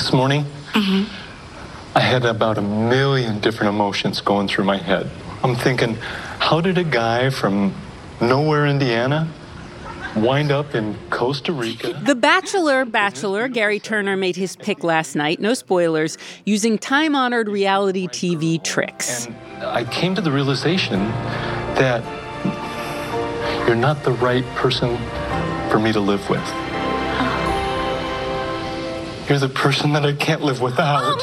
This morning, mm-hmm. I had about a million different emotions going through my head. I'm thinking, how did a guy from nowhere, Indiana, wind up in Costa Rica? The Bachelor Bachelor, Gary Turner, made his pick last night, no spoilers, using time honored reality TV tricks. And I came to the realization that you're not the right person for me to live with. You're the person that I can't live without. Oh,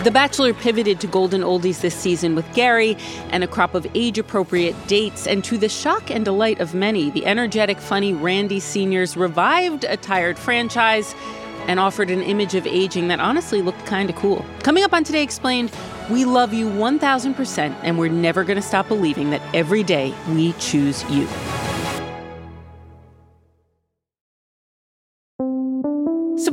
the Bachelor pivoted to golden oldies this season with Gary and a crop of age appropriate dates. And to the shock and delight of many, the energetic, funny Randy Seniors revived a tired franchise and offered an image of aging that honestly looked kind of cool. Coming up on Today Explained, we love you 1000%, and we're never going to stop believing that every day we choose you.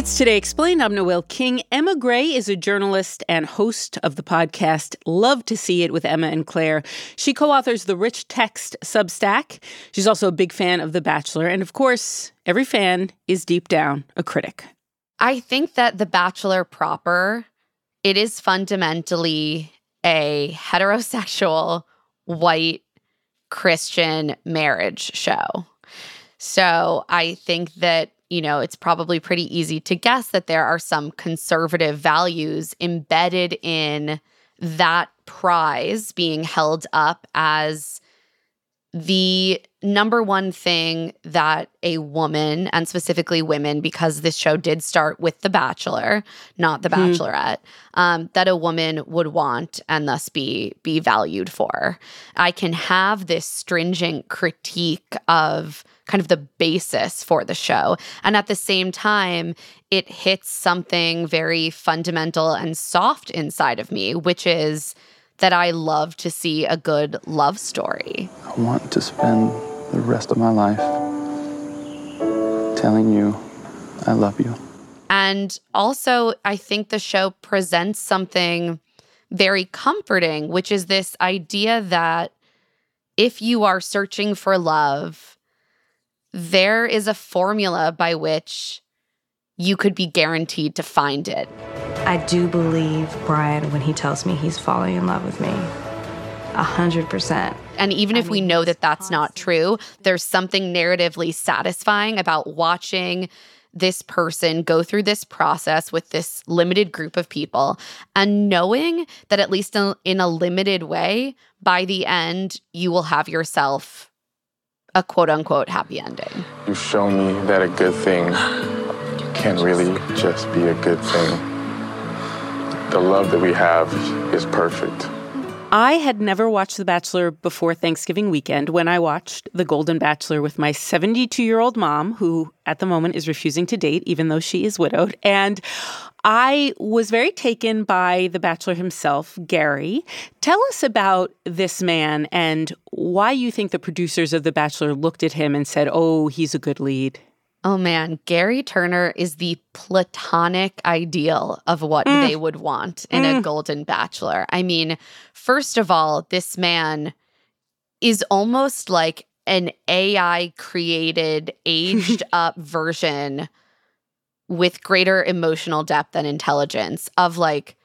It's Today Explained. I'm Noel King. Emma Gray is a journalist and host of the podcast Love to See It with Emma and Claire. She co authors the Rich Text Substack. She's also a big fan of The Bachelor. And of course, every fan is deep down a critic. I think that The Bachelor proper, it is fundamentally a heterosexual white Christian marriage show. So I think that you know, it's probably pretty easy to guess that there are some conservative values embedded in that prize being held up as the number one thing that a woman, and specifically women, because this show did start with The Bachelor, not The hmm. Bachelorette, um, that a woman would want and thus be be valued for. I can have this stringent critique of kind of the basis for the show. And at the same time, it hits something very fundamental and soft inside of me, which is that I love to see a good love story. I want to spend the rest of my life telling you I love you. And also, I think the show presents something very comforting, which is this idea that if you are searching for love, there is a formula by which you could be guaranteed to find it. I do believe Brian when he tells me he's falling in love with me. A hundred percent. And even if we know that that's not true, there's something narratively satisfying about watching this person go through this process with this limited group of people and knowing that at least in a limited way, by the end, you will have yourself a quote unquote happy ending. You've shown me that a good thing can really just be a good thing. The love that we have is perfect. I had never watched The Bachelor before Thanksgiving weekend when I watched The Golden Bachelor with my 72 year old mom, who at the moment is refusing to date, even though she is widowed. And I was very taken by the bachelor himself, Gary. Tell us about this man and why you think the producers of The Bachelor looked at him and said, oh, he's a good lead. Oh man, Gary Turner is the platonic ideal of what mm. they would want in mm. a golden bachelor. I mean, first of all, this man is almost like an AI created, aged up version with greater emotional depth and intelligence of like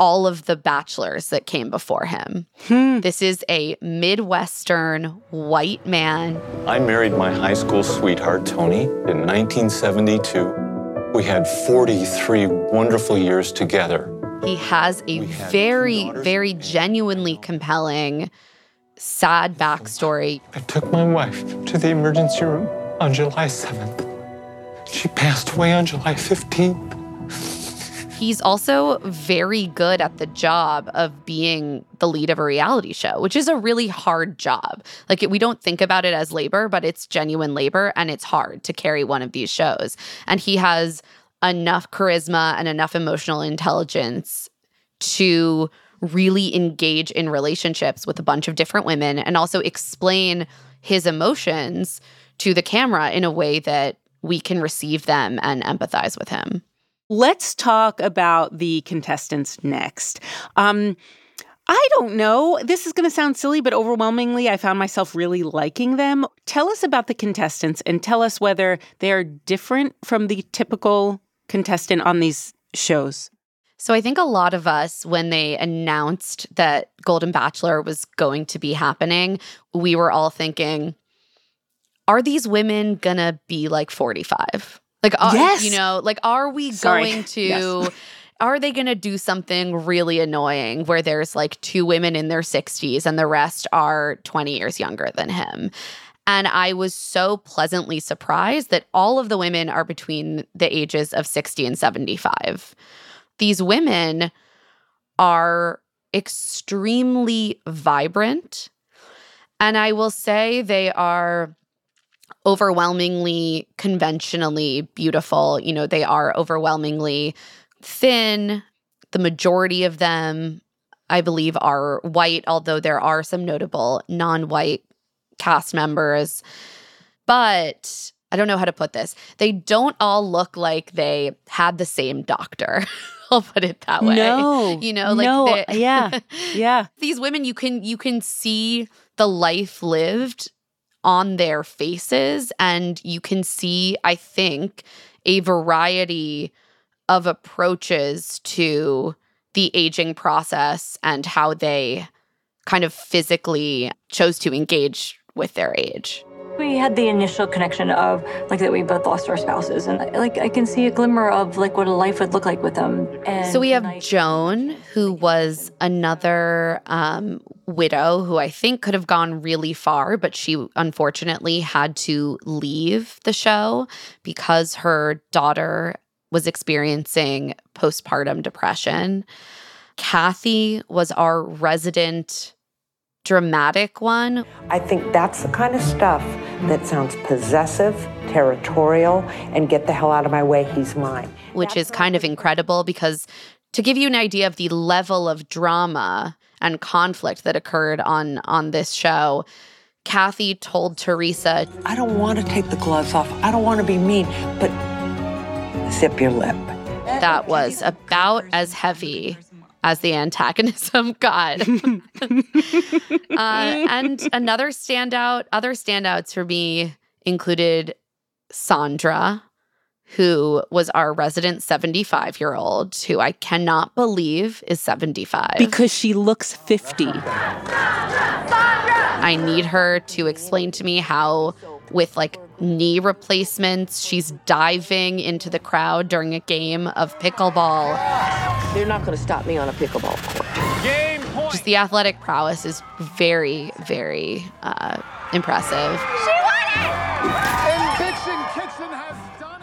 all of the bachelors that came before him. Hmm. This is a Midwestern white man. I married my high school sweetheart, Toni, in 1972. We had 43 wonderful years together. He has a very, very genuinely compelling, sad backstory. I took my wife to the emergency room on July 7th. She passed away on July 15th. He's also very good at the job of being the lead of a reality show, which is a really hard job. Like, we don't think about it as labor, but it's genuine labor and it's hard to carry one of these shows. And he has enough charisma and enough emotional intelligence to really engage in relationships with a bunch of different women and also explain his emotions to the camera in a way that we can receive them and empathize with him. Let's talk about the contestants next. Um, I don't know. This is going to sound silly, but overwhelmingly, I found myself really liking them. Tell us about the contestants and tell us whether they are different from the typical contestant on these shows. So I think a lot of us, when they announced that Golden Bachelor was going to be happening, we were all thinking, are these women gonna be like 45? Like, uh, are, yes. you know, like, are we Sorry. going to, Yes. are they gonna do something really annoying where there's like two women in their 60s and the rest are 20 years younger than him? And I was so pleasantly surprised that all of the women are between the ages of 60 and 75. These women are extremely vibrant. And I will say they are overwhelmingly conventionally beautiful. You know, they are overwhelmingly thin. The majority of them, I believe, are white, although there are some notable non white cast members. But I don't know how to put this. They don't all look like they had the same doctor. I'll put it that way. No, You know, like no, uh, yeah, yeah. these women you can you can see the life lived on their faces and you can see i think a variety of approaches to the aging process and how they kind of physically chose to engage with their age We had the initial connection of like that we both lost our spouses, and like I can see a glimmer of like what a life would look like with them. And So we have Joan, who was another um, widow who I think could have gone really far, but she unfortunately had to leave the show because her daughter was experiencing postpartum depression. Kathy was our resident dramatic one. I think that's the kind of stuff that sounds possessive, territorial, and get the hell out of my way, he's mine. which is kind of incredible because to give you an idea of the level of drama and conflict that occurred on on this show Kathy told Theresa, I don't want to take the gloves off. I don't want to be mean, but zip your lip. that was about as heavy as the antagonism got. uh, and another standout, other standouts for me included Sandra, who was our resident 75 year old, who I cannot believe is 75. Because she looks 50. I need her to explain to me how, with like knee replacements, she's diving into the crowd during a game of pickleball. They're not going to stop me on a pickleball court. Just the athletic prowess is very, very uh, impressive.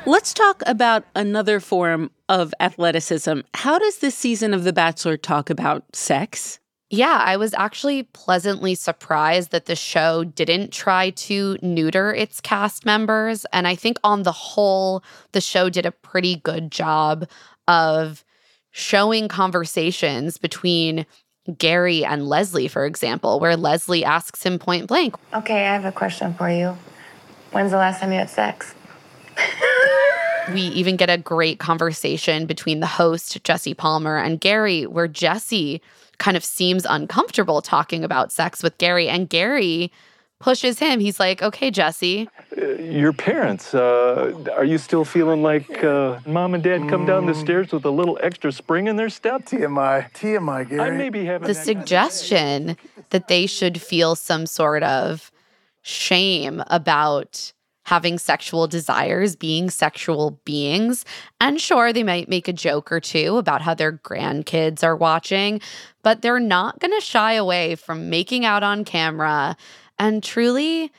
Let's talk about another form of athleticism. How does this season of The Bachelor talk about sex? Yeah, I was actually pleasantly surprised that the show didn't try to neuter its cast members. And I think on the whole, the show did a pretty good job of showing conversations between Gary and Leslie, for example, where Leslie asks him point blank, Okay, I have a question for you. When's the last time you had sex? we even get a great conversation between the host, Jesse Palmer, and Gary, where Jesse kind of seems uncomfortable talking about sex with Gary. And Gary pushes him. He's like, okay, Jesse, Your parents, uh, are you still feeling like uh, mom and dad come down the stairs with a little extra spring in their step? TMI. TMI, Gary. I may be having the that- suggestion that they should feel some sort of shame about having sexual desires, being sexual beings. And sure, they might make a joke or two about how their grandkids are watching, but they're not going to shy away from making out on camera. And truly,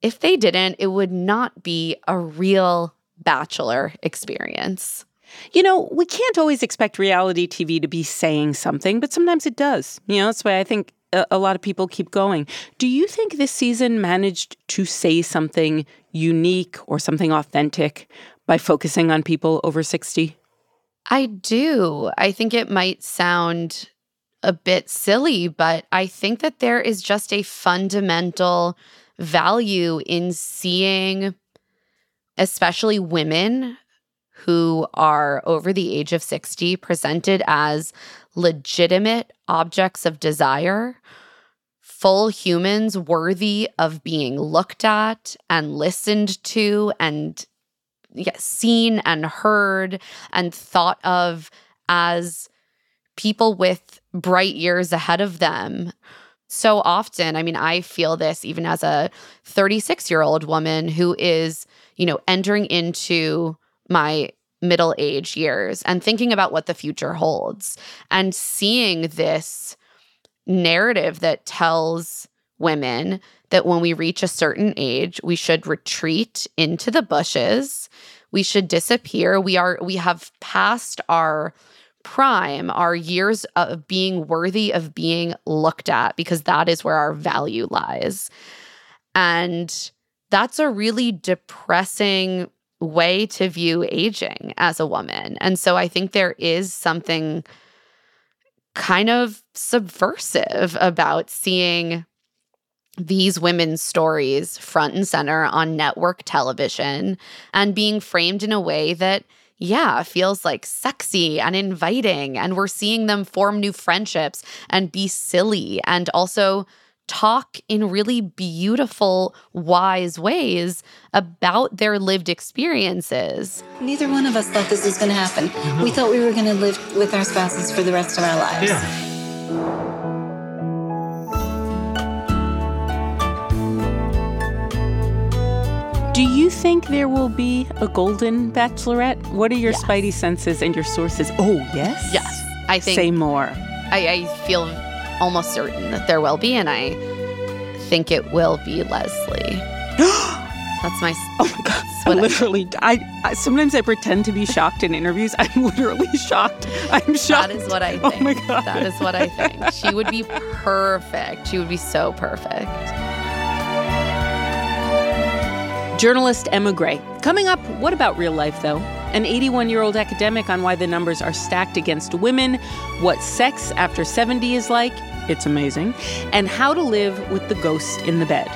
if they didn't, it would not be a real bachelor experience. You know, we can't always expect reality TV to be saying something, but sometimes it does. You know, that's why I think a, lot of people keep going. Do you think this season managed to say something unique or something authentic by focusing on people over 60? I do. I think it might sound a bit silly, but I think that there is just a fundamental value in seeing, especially women who are over the age of 60, presented as legitimate objects of desire, full humans worthy of being looked at and listened to and seen and heard and thought of as people with bright years ahead of them. So often, I mean, I feel this even as a 36 year old woman who is, you know, entering into my middle age years and thinking about what the future holds and seeing this narrative that tells women that when we reach a certain age, we should retreat into the bushes. We should disappear. We are we have passed our prime, our years of being worthy of being looked at because that is where our value lies. And that's a really depressing way to view aging as a woman. And so I think there is something kind of subversive about seeing these women's stories front and center on network television and being framed in a way that yeah, feels like sexy and inviting. And we're seeing them form new friendships and be silly and also talk in really beautiful, wise ways about their lived experiences. Neither one of us thought this was going to happen. Mm-hmm. We thought we were going to live with our spouses for the rest of our lives. Yeah. Do you think there will be a golden bachelorette? What are your yes. spidey senses and your sources? Oh, yes? Yes. I think. Say more. I, I feel almost certain that there will be, and I think it will be Leslie. That's my. Oh my god! I literally, I, I, sometimes I pretend to be shocked in interviews. I'm literally shocked. I'm shocked. That is what I oh think. Oh my god! That is what I think. She would be perfect. She would be so perfect. Journalist Emma Gray. Coming up, what about real life, though? An 81 year old academic on why the numbers are stacked against women, what sex after 70 is like, it's amazing, and how to live with the ghost in the bed.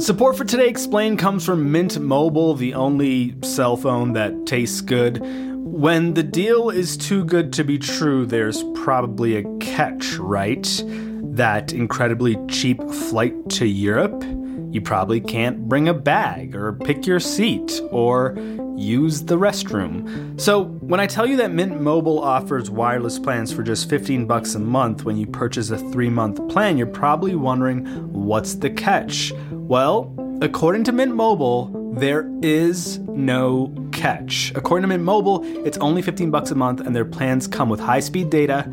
Support for Today Explained comes from Mint Mobile, the only cell phone that tastes good. When the deal is too good to be true, there's probably a catch, right? That incredibly cheap flight to Europe? You probably can't bring a bag or pick your seat or use the restroom. So, when I tell you that Mint Mobile offers wireless plans for just 15 bucks a month when you purchase a 3-month plan, you're probably wondering what's the catch? Well, according to Mint Mobile, there is no catch. According to Mint Mobile, it's only 15 bucks a month and their plans come with high-speed data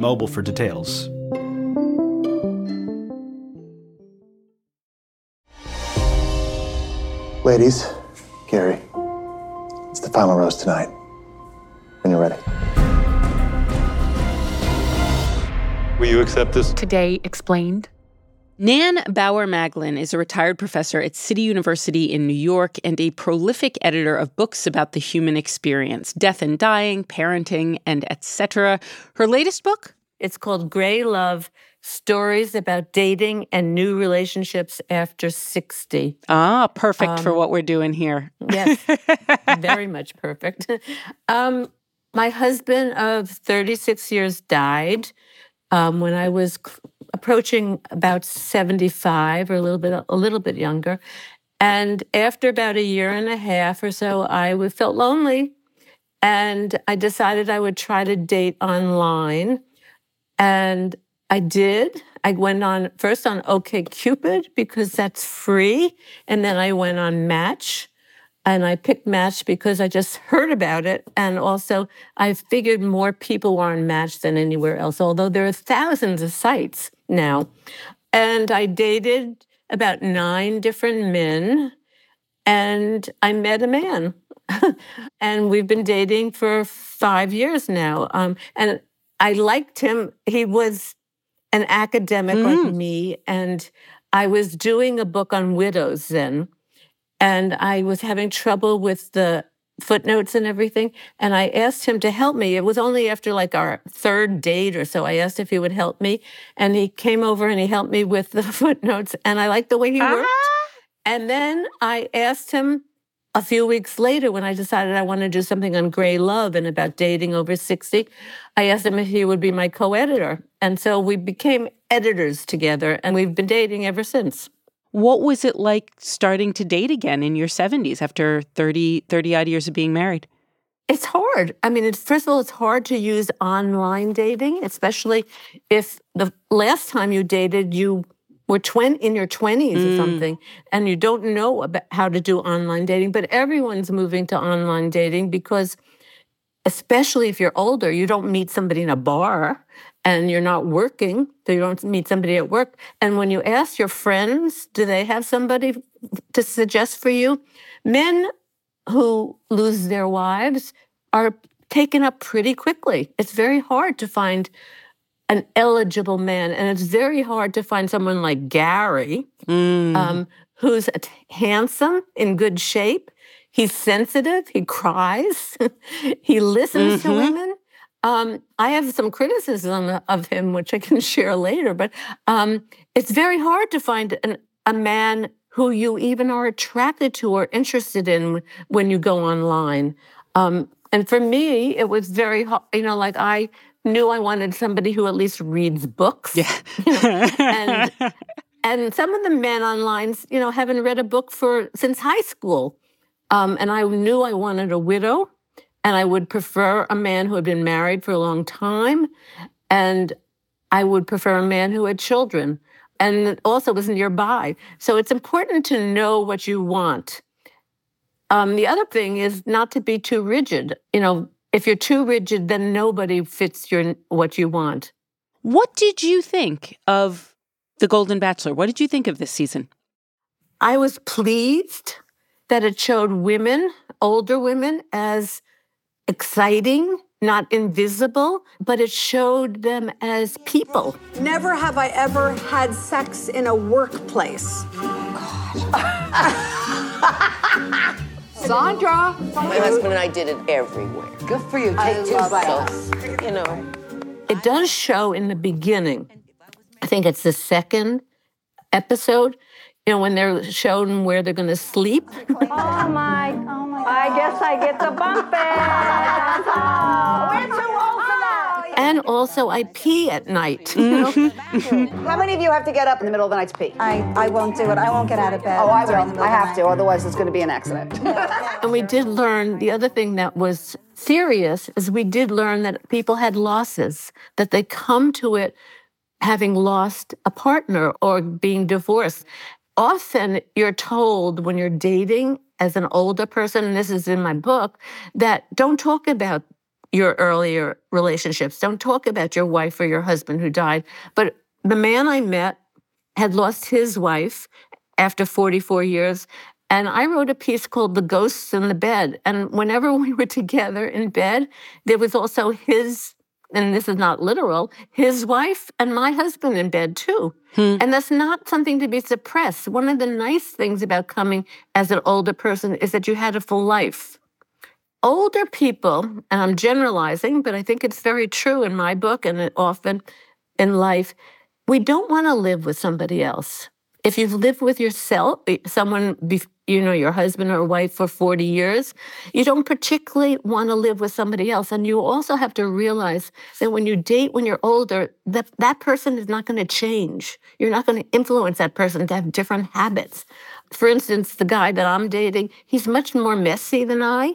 Mobile for details. Ladies, Gary, it's the final rose tonight. When you're ready. Will you accept this? Today explained. Nan Bauer Maglin is a retired professor at City University in New York and a prolific editor of books about the human experience, death and dying, parenting, and etc. Her latest book? It's called Gray Love Stories about Dating and New Relationships After 60. Ah, perfect um, for what we're doing here. yes, very much perfect. Um, My husband of 36 years died um, when I was approaching about 75 or a little bit a little bit younger. And after about a year and a half or so, I felt lonely. And I decided I would try to date online. And I did. I went on first on OKCupid because that's free. And then I went on Match. And I picked Match because I just heard about it. And also, I figured more people were on Match than anywhere else, although there are thousands of sites now. And I dated about nine different men, and I met a man. and we've been dating for five years now. Um, and I liked him. He was an academic mm. like me, and I was doing a book on widows then, and I was having trouble with the footnotes and everything. And I asked him to help me. It was only after like our third date or so. I asked if he would help me. And he came over and he helped me with the footnotes. And I liked the way he worked. Ah. And then I asked him a few weeks later when I decided I wanted to do something on gray love and about dating over 60. I asked him if he would be my co editor. And so we became editors together and we've been dating ever since. What was it like starting to date again in your 70s after 30, 30 odd years of being married? It's hard. I mean, it's, first of all, it's hard to use online dating, especially if the last time you dated, you were 20, in your 20s mm. or something, and you don't know about how to do online dating. But everyone's moving to online dating because, especially if you're older, you don't meet somebody in a bar and you're not working, so you don't meet somebody at work. And when you ask your friends, do they have somebody to suggest for you? Men who lose their wives are taken up pretty quickly. It's very hard to find an eligible man, and it's very hard to find someone like Gary, mm. um, who's handsome, in good shape. He's sensitive. He cries. he listens mm-hmm. to women. Um, I have some criticism of him, which I can share later, but um, it's very hard to find an, a man who you even are attracted to or interested in when you go online. Um, and for me, it was very, you know, like I knew I wanted somebody who at least reads books. Yeah. and, and some of the men online, you know, haven't read a book for since high school. Um, and I knew I wanted a widow and I would prefer a man who had been married for a long time. And I would prefer a man who had children and also was nearby. So it's important to know what you want. Um, the other thing is not to be too rigid. You know, if you're too rigid, then nobody fits your what you want. What did you think of The Golden Bachelor? What did you think of this season? I was pleased that it showed women, older women, as exciting, not invisible, but it showed them as people. Never have I ever had sex in a workplace. God. Sandra! My husband and I did it everywhere. Good for you. Take two bites. You know. It does show in the beginning. I think it's the second episode you know, when they're shown where they're going to sleep. oh my, oh my. I guess I get to bump it. We're too old for that. And also, I pee at night. You know? How many of you have to get up in the middle of the night to pee? I, I won't do it. I won't get out of bed. Oh, I will. I have to, otherwise it's going to be an accident. and we did learn the other thing that was serious is we did learn that people had losses, that they come to it having lost a partner or being divorced often you're told when you're dating as an older person, and this is in my book, that don't talk about your earlier relationships. Don't talk about your wife or your husband who died. But the man I met had lost his wife after 44 years. And I wrote a piece called The Ghosts in the Bed. And whenever we were together in bed, there was also his and this is not literal, his wife and my husband in bed too. Hmm. And that's not something to be suppressed. One of the nice things about coming as an older person is that you had a full life. Older people, and I'm generalizing, but I think it's very true in my book and often in life, we don't want to live with somebody else. If you've lived with yourself, someone you know your husband or wife for 40 years you don't particularly want to live with somebody else. And you also have to realize that when you date when you're older that that person is not going to change. You're not going to influence that person to have different habits. For instance the guy that i'm dating he's much more messy than i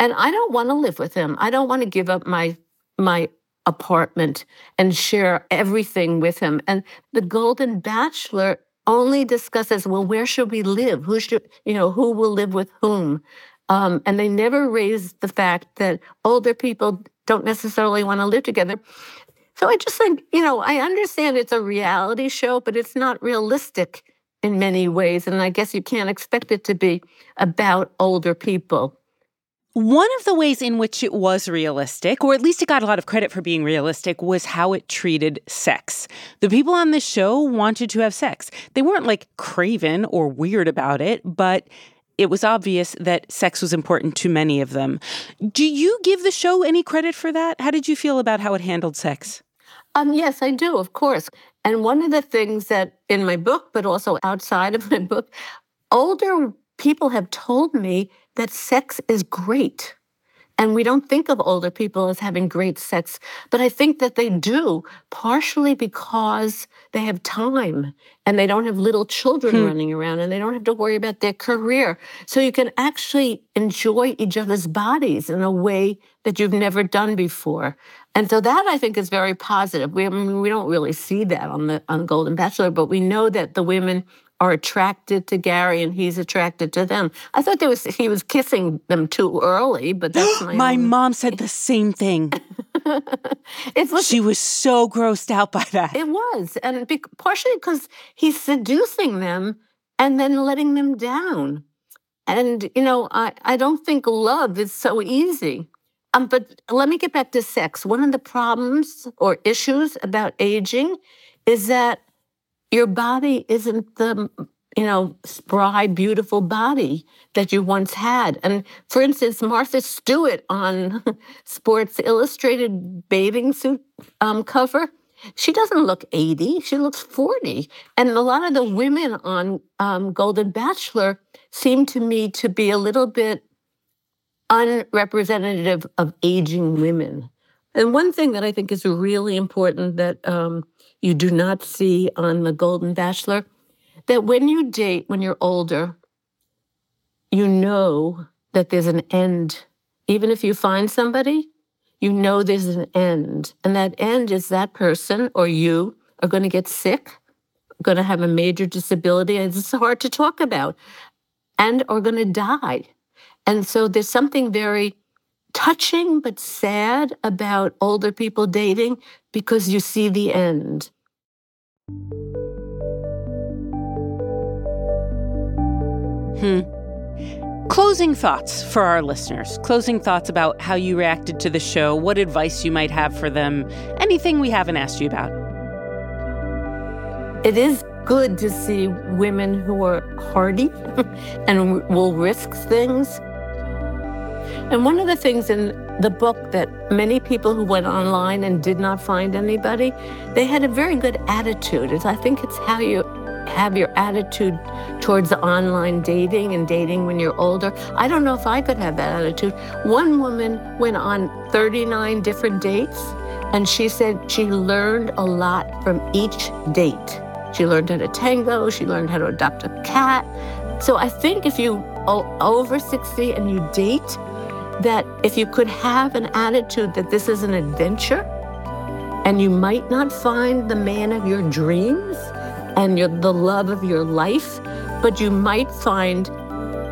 and i don't want to live with him. I don't want to give up my my apartment and share everything with him. And the golden bachelor only discusses, well, where should we live? Who should, you know, who will live with whom? Um, and they never raise the fact that older people don't necessarily want to live together. So I just think, you know, I understand it's a reality show, but it's not realistic in many ways. And I guess you can't expect it to be about older people. One of the ways in which it was realistic, or at least it got a lot of credit for being realistic, was how it treated sex. The people on this show wanted to have sex. They weren't like craven or weird about it, but it was obvious that sex was important to many of them. Do you give the show any credit for that? How did you feel about how it handled sex? Um, yes, I do, of course. And one of the things that in my book, but also outside of my book, older people have told me that sex is great. And we don't think of older people as having great sex, but I think that they do, partially because they have time and they don't have little children hmm. running around and they don't have to worry about their career. So you can actually enjoy each other's bodies in a way that you've never done before. And so that I think is very positive. We, I mean, we don't really see that on the on Golden Bachelor, but we know that the women are attracted to Gary and he's attracted to them. I thought there was he was kissing them too early, but that's my My mom said the same thing. was, she was so grossed out by that. It was, and be, partially because he's seducing them and then letting them down. And you know, I I don't think love is so easy. Um, but let me get back to sex. One of the problems or issues about aging is that your body isn't the you know spry beautiful body that you once had. And for instance martha stewart on sports illustrated bathing suit um, cover she doesn't look 80 she looks 40 and a lot of the women on um, golden bachelor seem to me to be a little bit unrepresentative of aging women. And one thing that i think is really important that um, you do not see on The Golden Bachelor, that when you date when you're older, you know that there's an end. Even if you find somebody, you know there's an end. And that end is that person or you are going to get sick, going to have a major disability, and it's hard to talk about, and are going to die. And so there's something very touching but sad about older people dating because you see the end. Hmm. Closing thoughts for our listeners. Closing thoughts about how you reacted to the show, what advice you might have for them, anything we haven't asked you about. It is good to see women who are hardy and will risk things and one of the things in the book that many people who went online and did not find anybody, they had a very good attitude. I think it's how you have your attitude towards online dating and dating when you're older. I don't know if I could have that attitude. One woman went on 39 different dates, and she said she learned a lot from each date. She learned how to tango, she learned how to adopt a cat. So I think if you over 60 and you date, that if you could have an attitude that this is an adventure and you might not find the man of your dreams and your, the love of your life, but you might find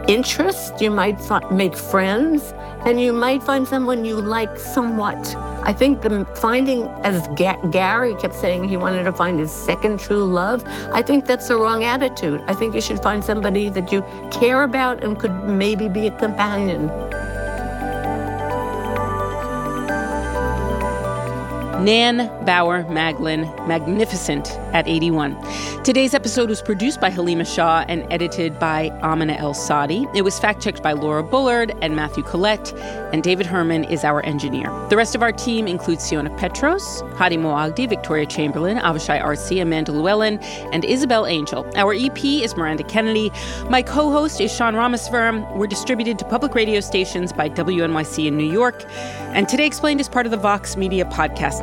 interest, you might make friends, and you might find someone you like somewhat. I think the finding, as Ga- Gary kept saying, he wanted to find his second true love. I think that's the wrong attitude. I think you should find somebody that you care about and could maybe be a companion. Nan Bauer Maglin, magnificent at 81. Today's episode was produced by Haleema Shah and edited by Amina Al-Sadi. It was fact checked by Laura Bullard and Matthew Collette, and David Herman is our engineer. The rest of our team includes Siona Petros, Hady Mawajdeh, Victoria Chamberlin, Avishay Artsy, Amanda Lewellyn, and Isabel Angell. Our EP is Miranda Kennedy. My co host is Sean Rameswaram. We're distributed to public radio stations by WNYC in New York. And Today Explained is part of the Vox Media Podcast